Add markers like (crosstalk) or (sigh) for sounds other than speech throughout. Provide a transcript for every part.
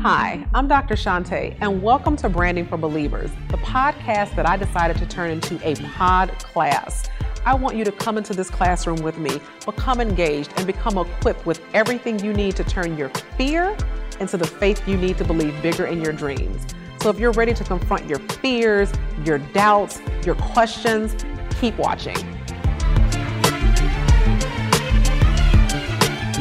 Hi, I'm Dr. Shante, and welcome to Branding for Believers, the podcast that I decided to turn into a pod class. I want you to come into this classroom with me, become engaged, and become equipped with everything you need to turn your fear into the faith you need to believe bigger in your dreams. So if you're ready to confront your fears, your doubts, your questions, keep watching.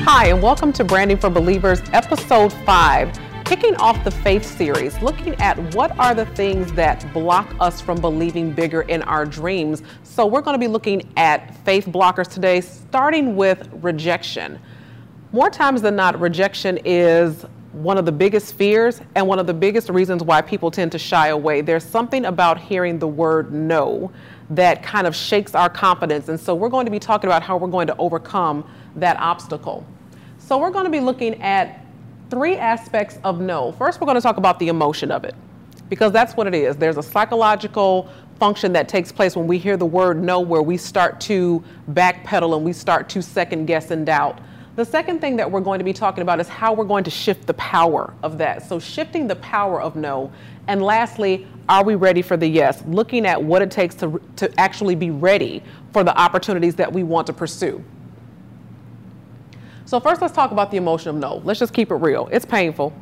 Hi, and welcome to Branding for Believers, Episode 5 kicking off the faith series, looking at what are the things that block us from believing bigger in our dreams. So, we're going to be looking at faith blockers today, starting with rejection. More times than not, rejection is one of the biggest fears and one of the biggest reasons why people tend to shy away. There's something about hearing the word no that kind of shakes our confidence. And so, we're going to be talking about how we're going to overcome that obstacle. So, we're going to be looking at three aspects of no. First, we're going to talk about the emotion of it because that's what it is. There's a psychological function that takes place when we hear the word no, where we start to backpedal and we start to second guess and doubt. The second thing that we're going to be talking about is how we're going to shift the power of that. So, shifting the power of no. And lastly, are we ready for the yes? Looking at what it takes to, to actually be ready for the opportunities that we want to pursue. So first let's talk about the emotion of no. Let's just keep it real. It's painful.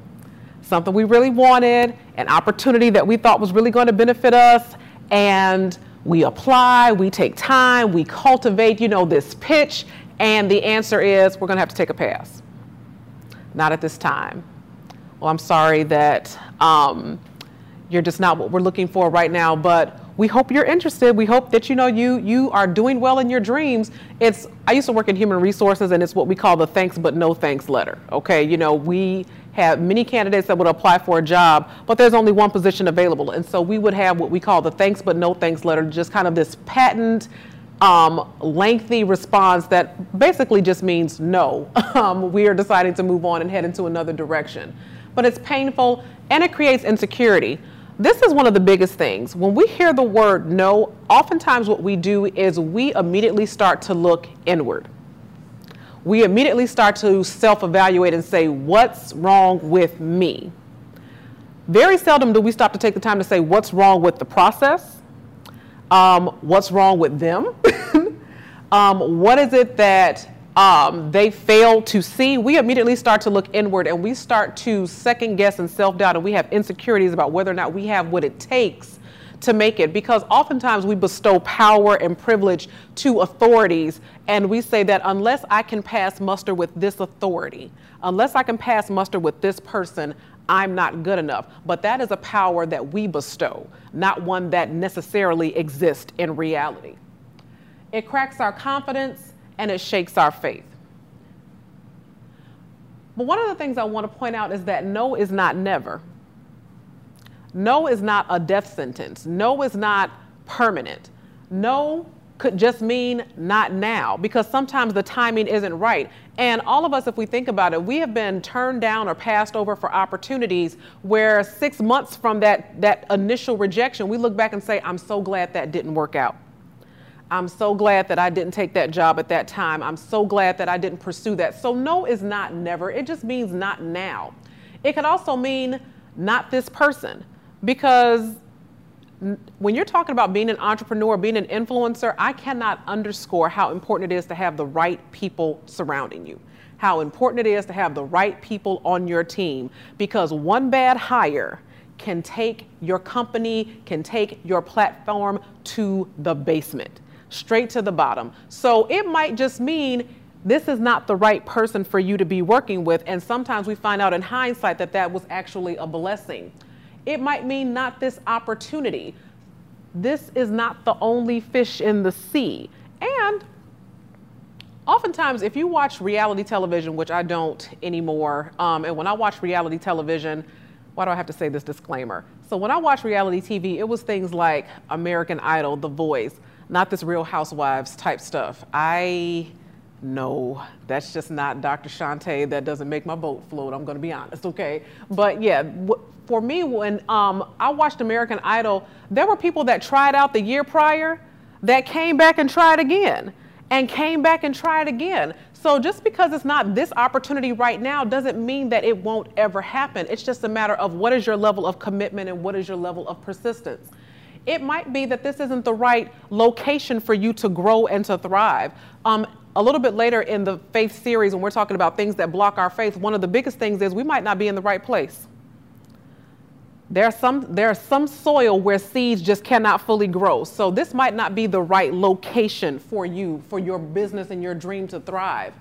Something we really wanted, an opportunity that we thought was really going to benefit us, and we apply, we take time, we cultivate, you know, this pitch, and the answer is we're going to have to take a pass. Not at this time. Well, I'm sorry that um, you're just not what we're looking for right now, but we hope you're interested. We hope that you know you you are doing well in your dreams. It's I used to work in human resources and it's what we call the thanks but no thanks letter. Okay, you know, we have many candidates that would apply for a job, but there's only one position available. And so we would have what we call the thanks but no thanks letter, just kind of this patent um, lengthy response that basically just means no. (laughs) Um, we are deciding to move on and head into another direction. But it's painful and it creates insecurity this is one of the biggest things. When we hear the word no, oftentimes what we do is we immediately start to look inward. We immediately start to self evaluate and say, What's wrong with me? Very seldom do we stop to take the time to say, What's wrong with the process? Um, what's wrong with them? (laughs) um, what is it that um, they fail to see, we immediately start to look inward and we start to second guess and self doubt, and we have insecurities about whether or not we have what it takes to make it because oftentimes we bestow power and privilege to authorities and we say that unless I can pass muster with this authority, unless I can pass muster with this person, I'm not good enough. But that is a power that we bestow, not one that necessarily exists in reality. It cracks our confidence and it shakes our faith. But one of the things I want to point out is that no is not never. No is not a death sentence. No is not permanent. No could just mean not now because sometimes the timing isn't right. And all of us, if we think about it, we have been turned down or passed over for opportunities where six months from that, that initial rejection, we look back and say, I'm so glad that didn't work out. I'm so glad that I didn't take that job at that time. I'm so glad that I didn't pursue that. So, no is not never. It just means not now. It could also mean not this person because when you're talking about being an entrepreneur, being an influencer, I cannot underscore how important it is to have the right people surrounding you. How important it is to have the right people on your team because one bad hire can take your company, can take your platform to the basement straight to the bottom. So it might just mean this is not the right person for you to be working with. And sometimes we find out in hindsight that that was actually a blessing. It might mean not this opportunity. This is not the only fish in the sea. And oftentimes, if you watch reality television, which I don't anymore, um, and when I watch reality television, why do I have to say this disclaimer? So when I watch reality TV, it was things like American Idol, The Voice, not this Real Housewives type stuff. I know that's just not Dr. Shante. That doesn't make my boat float. I'm going to be honest, okay? But yeah, for me, when um, I watched American Idol, there were people that tried out the year prior that came back and tried again and came back and tried again. So just because it's not this opportunity right now doesn't mean that it won't ever happen. It's just a matter of what is your level of commitment and what is your level of persistence. It might be that this isn't the right location for you to grow and to thrive. Um, a little bit later in the faith series, when we're talking about things that block our faith, one of the biggest things is we might not be in the right place. There's some, there's some soil where seeds just cannot fully grow. So this might not be the right location for you, for your business and your dream to thrive.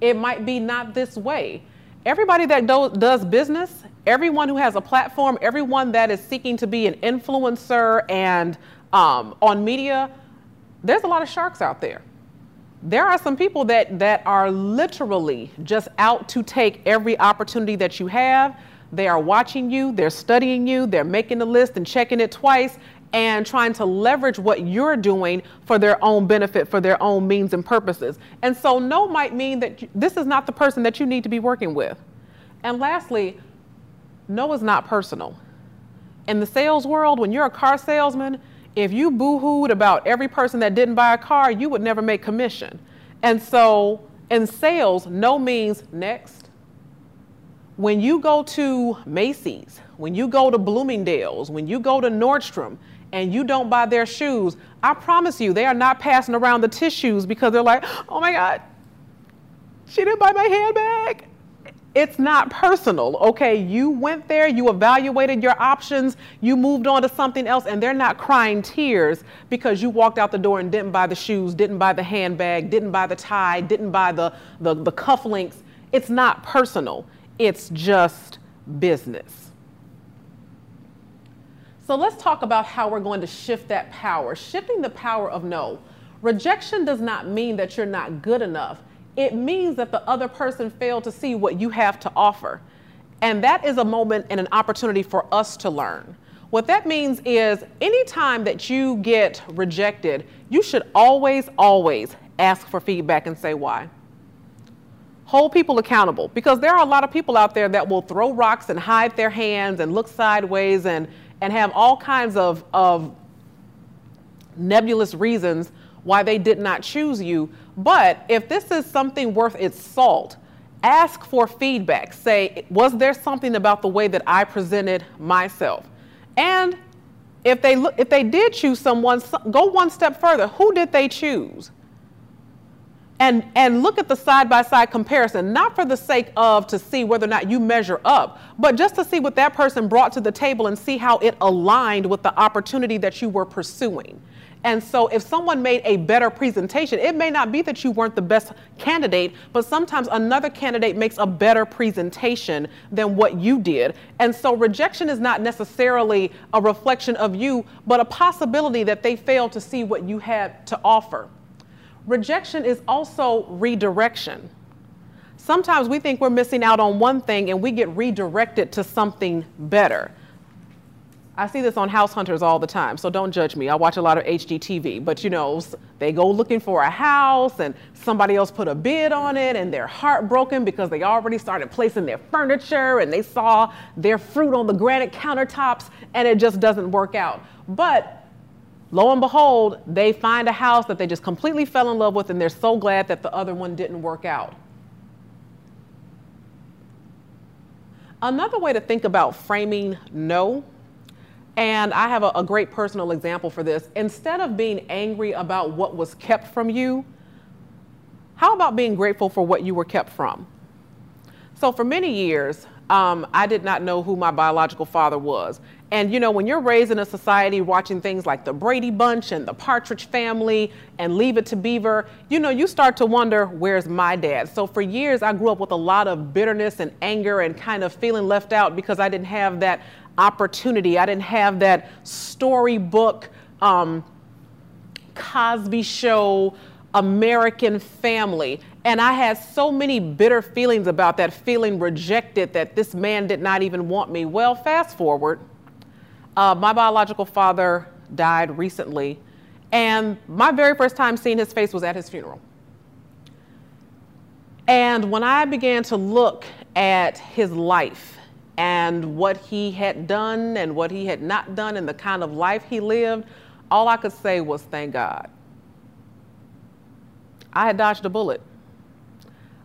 It might be not this way. Everybody that do, does business, everyone who has a platform, everyone that is seeking to be an influencer and um, on media, there's a lot of sharks out there. There are some people that, that are literally just out to take every opportunity that you have they are watching you, they're studying you, they're making the list and checking it twice and trying to leverage what you're doing for their own benefit, for their own means and purposes. And so, no might mean that this is not the person that you need to be working with. And lastly, no is not personal. In the sales world, when you're a car salesman, if you boo hooed about every person that didn't buy a car, you would never make commission. And so, in sales, no means next, when you go to Macy's, when you go to Bloomingdale's, when you go to Nordstrom, and you don't buy their shoes, I promise you, they are not passing around the tissues because they're like, oh my God, she didn't buy my handbag. It's not personal, okay? You went there, you evaluated your options, you moved on to something else, and they're not crying tears because you walked out the door and didn't buy the shoes, didn't buy the handbag, didn't buy the tie, didn't buy the, the, the cufflinks. It's not personal it's just business. So let's talk about how we're going to shift that power. Shifting the power of no. Rejection does not mean that you're not good enough. It means that the other person failed to see what you have to offer. And that is a moment and an opportunity for us to learn. What that means is anytime that you get rejected, you should always, always ask for feedback and say why hold people accountable because there are a lot of people out there that will throw rocks and hide their hands and look sideways and, and have all kinds of, of nebulous reasons why they did not choose you. But if this is something worth its salt, ask for feedback. Say, was there something about the way that I presented myself? And if they, look, if they did choose someone, go one step further. Who did they choose? And, and look at the side by side comparison, not for the sake of to see whether or not you measure up, but just to see what that person brought to the table and see how it aligned with the opportunity that you were pursuing. And so, if someone made a better presentation, it may not be that you weren't the best candidate, but sometimes another candidate makes a better presentation than what you did. And so, rejection is not necessarily a reflection of you, but a possibility that they failed to see what you had to offer. Rejection is also redirection. Sometimes we think we're missing out on one thing and we get redirected to something better. I see this on House Hunters all the time, so don't judge me. I watch a lot of HGTV, but you know, they go looking for a house and somebody else put a bid on it and they're heartbroken because they already started placing their furniture and they saw their fruit on the granite countertops and it just doesn't work out. But Lo and behold, they find a house that they just completely fell in love with, and they're so glad that the other one didn't work out. Another way to think about framing no, and I have a, a, great personal example for this. Instead of being angry about what was kept from you, how about being grateful for what you were kept from? So, for many years, um, I did not know who my biological father was. And you know, when you're raised in a society watching things like the Brady Bunch and the Partridge Family and Leave It to Beaver, you know, you start to wonder, where's my dad? So for years, I grew up with a lot of bitterness and anger and kind of feeling left out because I didn't have that opportunity. I didn't have that storybook, um, Cosby Show, American family. And I had so many bitter feelings about that, feeling rejected that this man did not even want me. Well, fast forward uh, my biological father died recently, and my very first time seeing his face was at his funeral. And when I began to look at his life and what he had done and what he had not done and the kind of life he lived, all I could say was thank God. I had dodged a bullet.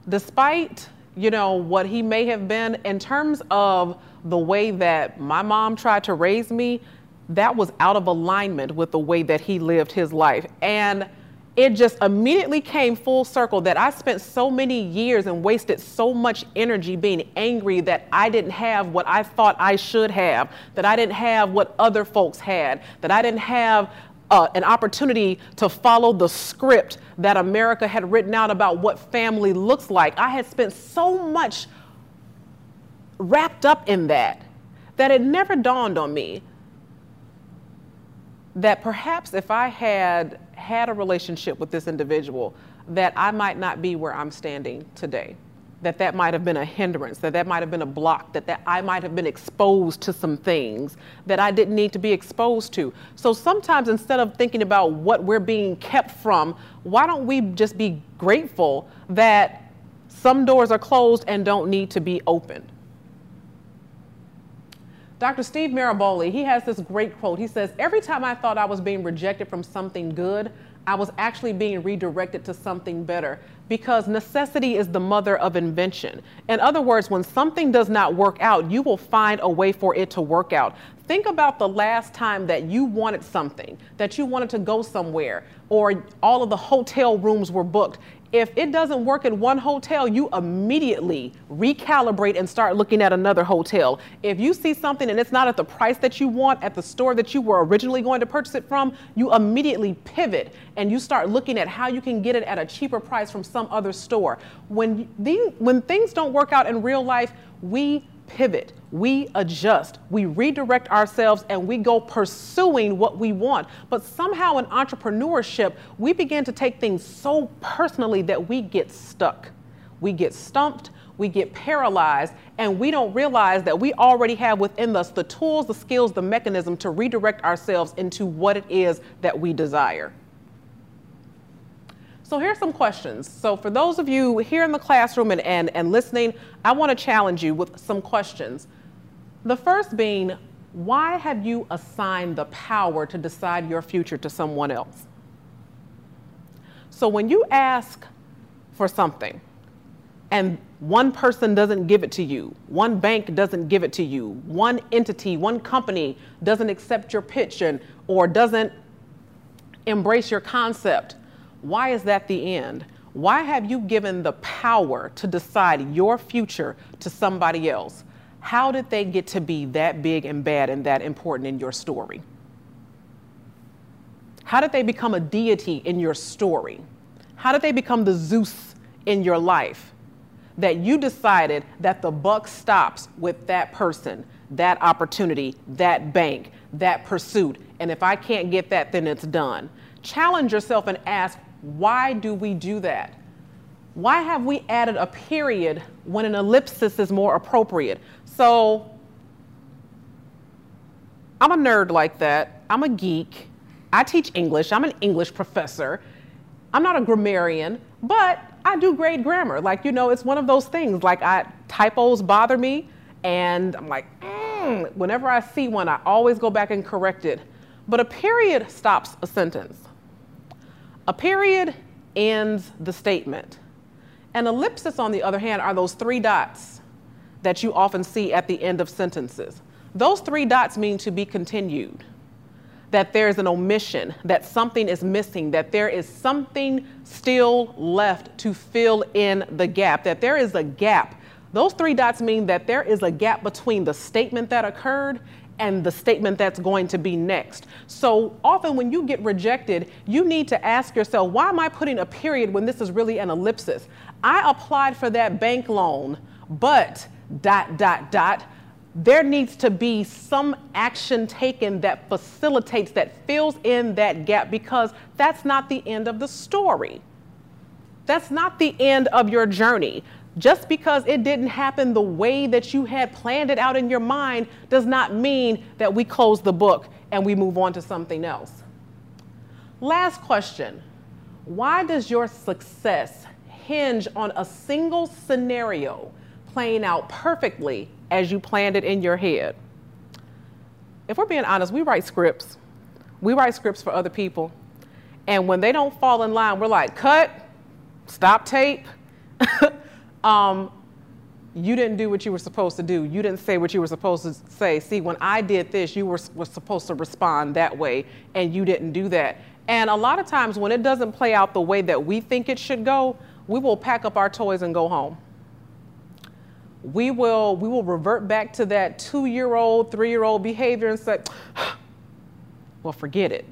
despite you know what he may have been in terms of the way that my mom tried to raise me, that was out of alignment with the way that he lived his life. And it just immediately came full circle that I spent so many years and wasted so much energy being angry that I didn't have what I thought I should have, that I didn't have what other folks had, that I didn't have uh, an opportunity to follow the script that America had written out about what family looks like. I had spent so much wrapped up in that that it never dawned on me that perhaps if I had had a relationship with this individual, that I might not be where I'm standing today. That that might have been a hindrance, that that might have been a block, that, that I might have been exposed to some things that I didn't need to be exposed to. So sometimes instead of thinking about what we're being kept from, why don't we just be grateful that some doors are closed and don't need to be opened? Dr. Steve Maraboli, he has this great quote. He says, Every time I thought I was being rejected from something good, I was actually being redirected to something better because necessity is the mother of invention. In other words, when something does not work out, you will find a way for it to work out. Think about the last time that you wanted something, that you wanted to go somewhere, or all of the hotel rooms were booked, if it doesn't work at one hotel, you immediately recalibrate and start looking at another hotel. If you see something and it's not at the price that you want at the store that you were originally going to purchase it from, you immediately pivot and you start looking at how you can get it at a cheaper price from some other store. When, the, when things don't work out in real life, we pivot, we adjust, we redirect ourselves, and we go pursuing what we want. But somehow in entrepreneurship, we begin to take things so personally that we get stuck. We get stumped, we get paralyzed, and we don't realize that we already have within us the tools, the skills, the mechanism to redirect ourselves into what it is that we desire. So here's some questions. So for those of you here in the classroom and, and, and listening, I want to challenge you with some questions. The first being, why have you assigned the power to decide your future to someone else? So when you ask for something and one person doesn't give it to you, one bank doesn't give it to you, one entity, one company doesn't accept your pitch and, or doesn't embrace your concept, why is that the end? Why have you given the power to decide your future to somebody else? How did they get to be that big and bad and that important in your story? How did they become a deity in your story? How did they become the Zeus in your life? That you decided that the buck stops with that person, that opportunity, that bank, that pursuit. And if I can't get that, then it's done. Challenge yourself and ask, why do we do that? Why have we added a period when an ellipsis is more appropriate? So I'm a nerd like that. I'm a geek. I teach English. I'm an English professor. I'm not a grammarian, but I do grade grammar. Like, you know, it's one of those things. Like, I typos bother me, and I'm like, mm. whenever I see one, I always go back and correct it. But a period stops a sentence. A period ends the statement. An ellipsis, on the other hand, are those three dots that you often see at the end of sentences. Those three dots mean to be continued, that there's an omission, that something is missing, that there is something still left to fill in the gap, that there is a gap. Those three dots mean that there is a gap between the statement that occurred and the statement that's going to be next. So often when you get rejected, you need to ask yourself, why am I putting a period when this is really an ellipsis? I applied for that bank loan, but dot, dot, dot. There needs to be some action taken that facilitates, that fills in that gap because that's not the end of the story. That's not the end of your journey. Just because it didn't happen the way that you had planned it out in your mind does not mean that we close the book and we move on to something else. Last question Why does your success hinge on a single scenario playing out perfectly as you planned it in your head? If we're being honest, we write scripts. We write scripts for other people. And when they don't fall in line, we're like, cut, stop tape. (laughs) um, you didn't do what you were supposed to do. You didn't say what you were supposed to say. See, when I did this, you were, were supposed to respond that way, and you didn't do that. And a lot of times, when it doesn't play out the way that we think it should go, we will pack up our toys and go home. We will, we will revert back to that two year old, three year old behavior and say, (sighs) well, forget it.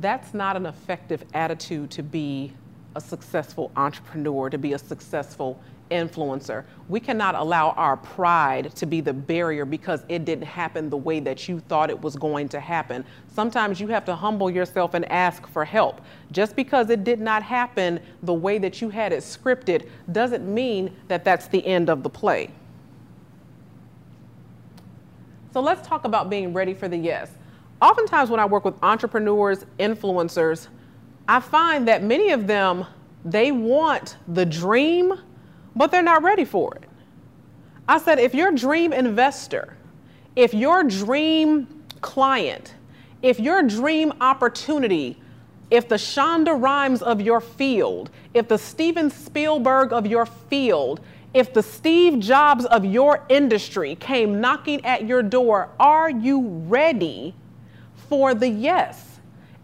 That's not an effective attitude to be a successful entrepreneur, to be a successful influencer. We cannot allow our pride to be the barrier because it didn't happen the way that you thought it was going to happen. Sometimes you have to humble yourself and ask for help. Just because it did not happen the way that you had it scripted doesn't mean that that's the end of the play. So let's talk about being ready for the yes. Oftentimes, when I work with entrepreneurs, influencers, I find that many of them, they want the dream, but they're not ready for it. I said, if your dream investor, if your dream client, if your dream opportunity, if the Shonda Rhimes of your field, if the Steven Spielberg of your field, if the Steve Jobs of your industry came knocking at your door, are you ready for the yes?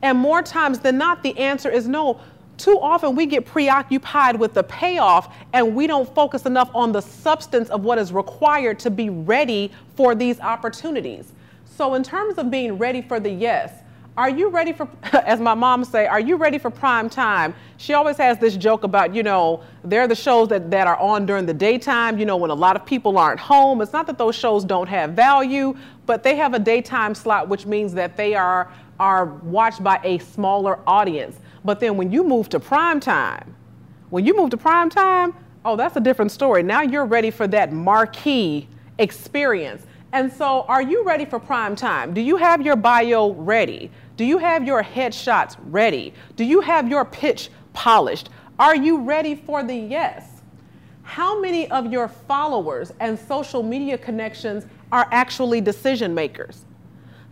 And more times than not, the answer is no. Too often we get preoccupied with the payoff and we don't focus enough on the substance of what is required to be ready for these opportunities. So, in terms of being ready for the yes, are you ready for, (laughs) as my mom say, are you ready for prime time? She always has this joke about, you know, they're the shows that, that are on during the daytime, you know, when a lot of people aren't home. It's not that those shows don't have value, but they have a daytime slot, which means that they are are watched by a smaller audience. But then when you move to prime time, when you move to prime time, oh, that's a different story. Now you're ready for that marquee experience. And so, are you ready for prime time? Do you have your bio ready? Do you have your headshots ready? Do you have your pitch polished? Are you ready for the yes? How many of your followers and social media connections are actually decision makers?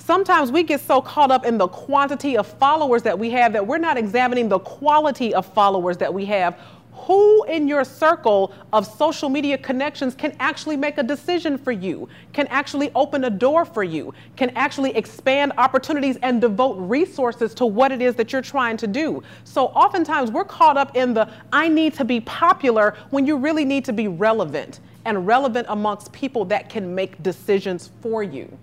Sometimes we get so caught up in the quantity of followers that we have that we're not examining the quality of followers that we have. Who in your circle of social media connections can actually make a decision for you, can actually open a door for you, can actually expand opportunities and devote resources to what it is that you're trying to do? So oftentimes we're caught up in the I need to be popular when you really need to be relevant and relevant amongst people that can make decisions for you.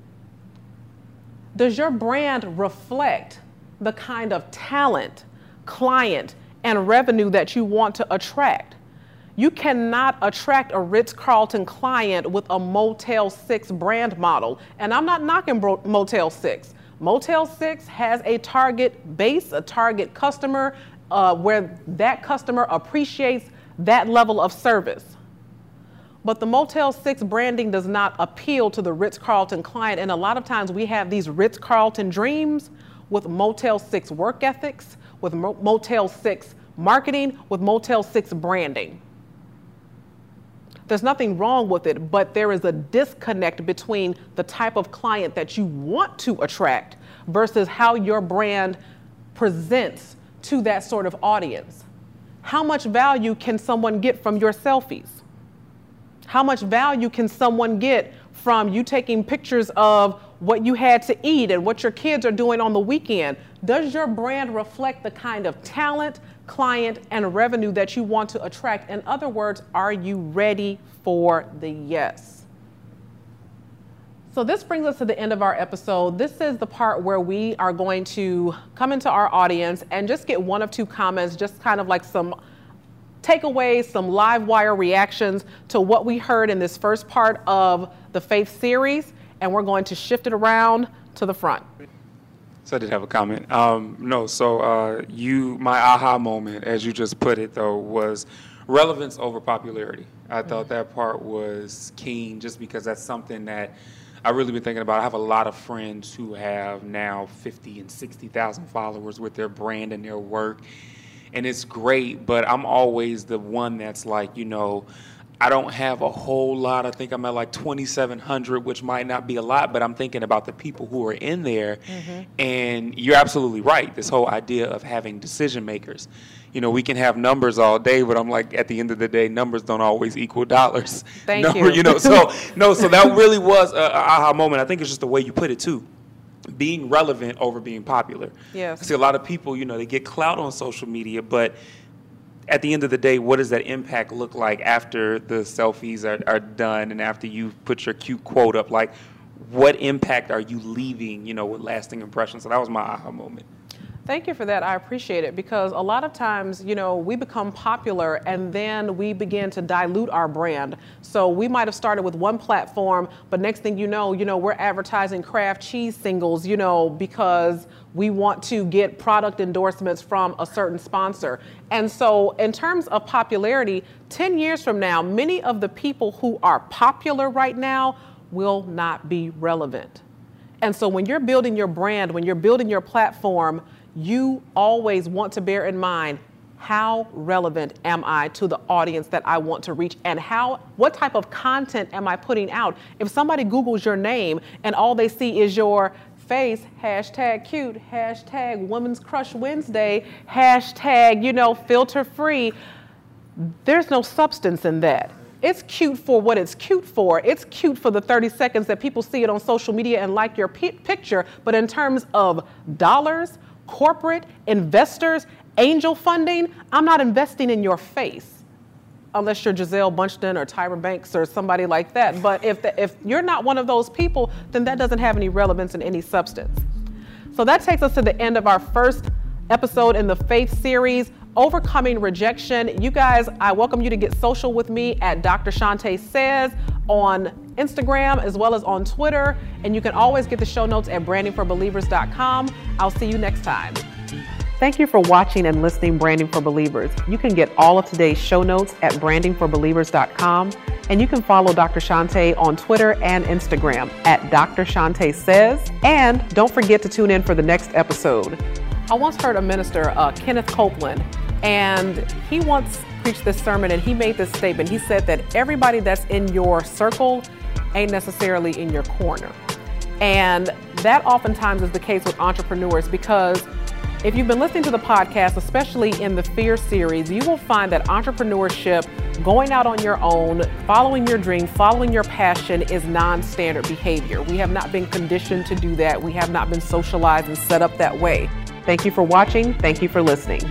Does your brand reflect the kind of talent, client, and revenue that you want to attract? You cannot attract a Ritz Carlton client with a Motel 6 brand model. And I'm not knocking Motel 6. Motel 6 has a target base, a target customer, uh, where that customer appreciates that level of service. But the Motel 6 branding does not appeal to the Ritz Carlton client. And a lot of times we have these Ritz Carlton dreams with Motel 6 work ethics, with Motel 6 marketing, with Motel 6 branding. There's nothing wrong with it, but there is a disconnect between the type of client that you want to attract versus how your brand presents to that sort of audience. How much value can someone get from your selfies? How much value can someone get from you taking pictures of what you had to eat and what your kids are doing on the weekend? Does your brand reflect the kind of talent, client, and revenue that you want to attract? In other words, are you ready for the yes? So, this brings us to the end of our episode. This is the part where we are going to come into our audience and just get one of two comments, just kind of like some takeaways, some live wire reactions to what we heard in this first part of the faith series, and we're going to shift it around to the front. So I did have a comment. Um, no, so uh, you, my aha moment, as you just put it, though, was relevance over popularity. I mm-hmm. thought that part was keen, just because that's something that I've really been thinking about. I have a lot of friends who have now 50 and 60,000 followers with their brand and their work and it's great, but I'm always the one that's like, you know, I don't have a whole lot. I think I'm at like 2,700, which might not be a lot, but I'm thinking about the people who are in there. Mm-hmm. And you're absolutely right. This whole idea of having decision makers. you know, we can have numbers all day, but I'm like, at the end of the day, numbers don't always equal dollars. Thank (laughs) Number, you. You know, so (laughs) no, so that really was a, a aha moment. I think it's just the way you put it too. Being relevant over being popular. Yes. I see a lot of people, you know, they get clout on social media, but at the end of the day, what does that impact look like after the selfies are, are done and after you put your cute quote up? Like, what impact are you leaving, you know, with lasting impressions? So that was my aha moment. Thank you for that. I appreciate it because a lot of times, you know, we become popular and then we begin to dilute our brand. So we might have started with one platform, but next thing you know, you know, we're advertising Kraft cheese singles, you know, because we want to get product endorsements from a certain sponsor. And so, in terms of popularity, 10 years from now, many of the people who are popular right now will not be relevant. And so, when you're building your brand, when you're building your platform, you always want to bear in mind how relevant am I to the audience that I want to reach and how what type of content am I putting out? If somebody Googles your name and all they see is your face, hashtag cute, hashtag women's crush Wednesday, hashtag, you know, filter free, there's no substance in that. It's cute for what it's cute for. It's cute for the 30 seconds that people see it on social media and like your pi- picture. But in terms of dollars, corporate, investors, angel funding, I'm not investing in your face unless you're Gisele Bündchen or Tyra Banks or somebody like that. But if, the, if you're not one of those people, then that doesn't have any relevance and any substance. So that takes us to the end of our first episode in the Faith series, Overcoming Rejection. You guys, I welcome you to get social with me at Dr. Shante Says on Instagram as well as on Twitter. And you can always get the show notes at brandingforbelievers.com. I'll see you next time. Thank you for watching and listening Branding for Believers. You can get all of today's show notes at brandingforbelievers.com and you can follow Dr. Shante on Twitter and Instagram at Dr. Shante Says. And don't forget to tune in for the next episode. I once heard a minister, uh, Kenneth Copeland, and he once preached this sermon and he made this statement. He said that everybody that's in your circle ain't necessarily in your corner. And that oftentimes is the case with entrepreneurs because if you've been listening to the podcast, especially in the Fear series, you will find that entrepreneurship, going out on your own, following your dream, following your passion is non standard behavior. We have not been conditioned to do that. We have not been socialized and set up that way. Thank you for watching. Thank you for listening.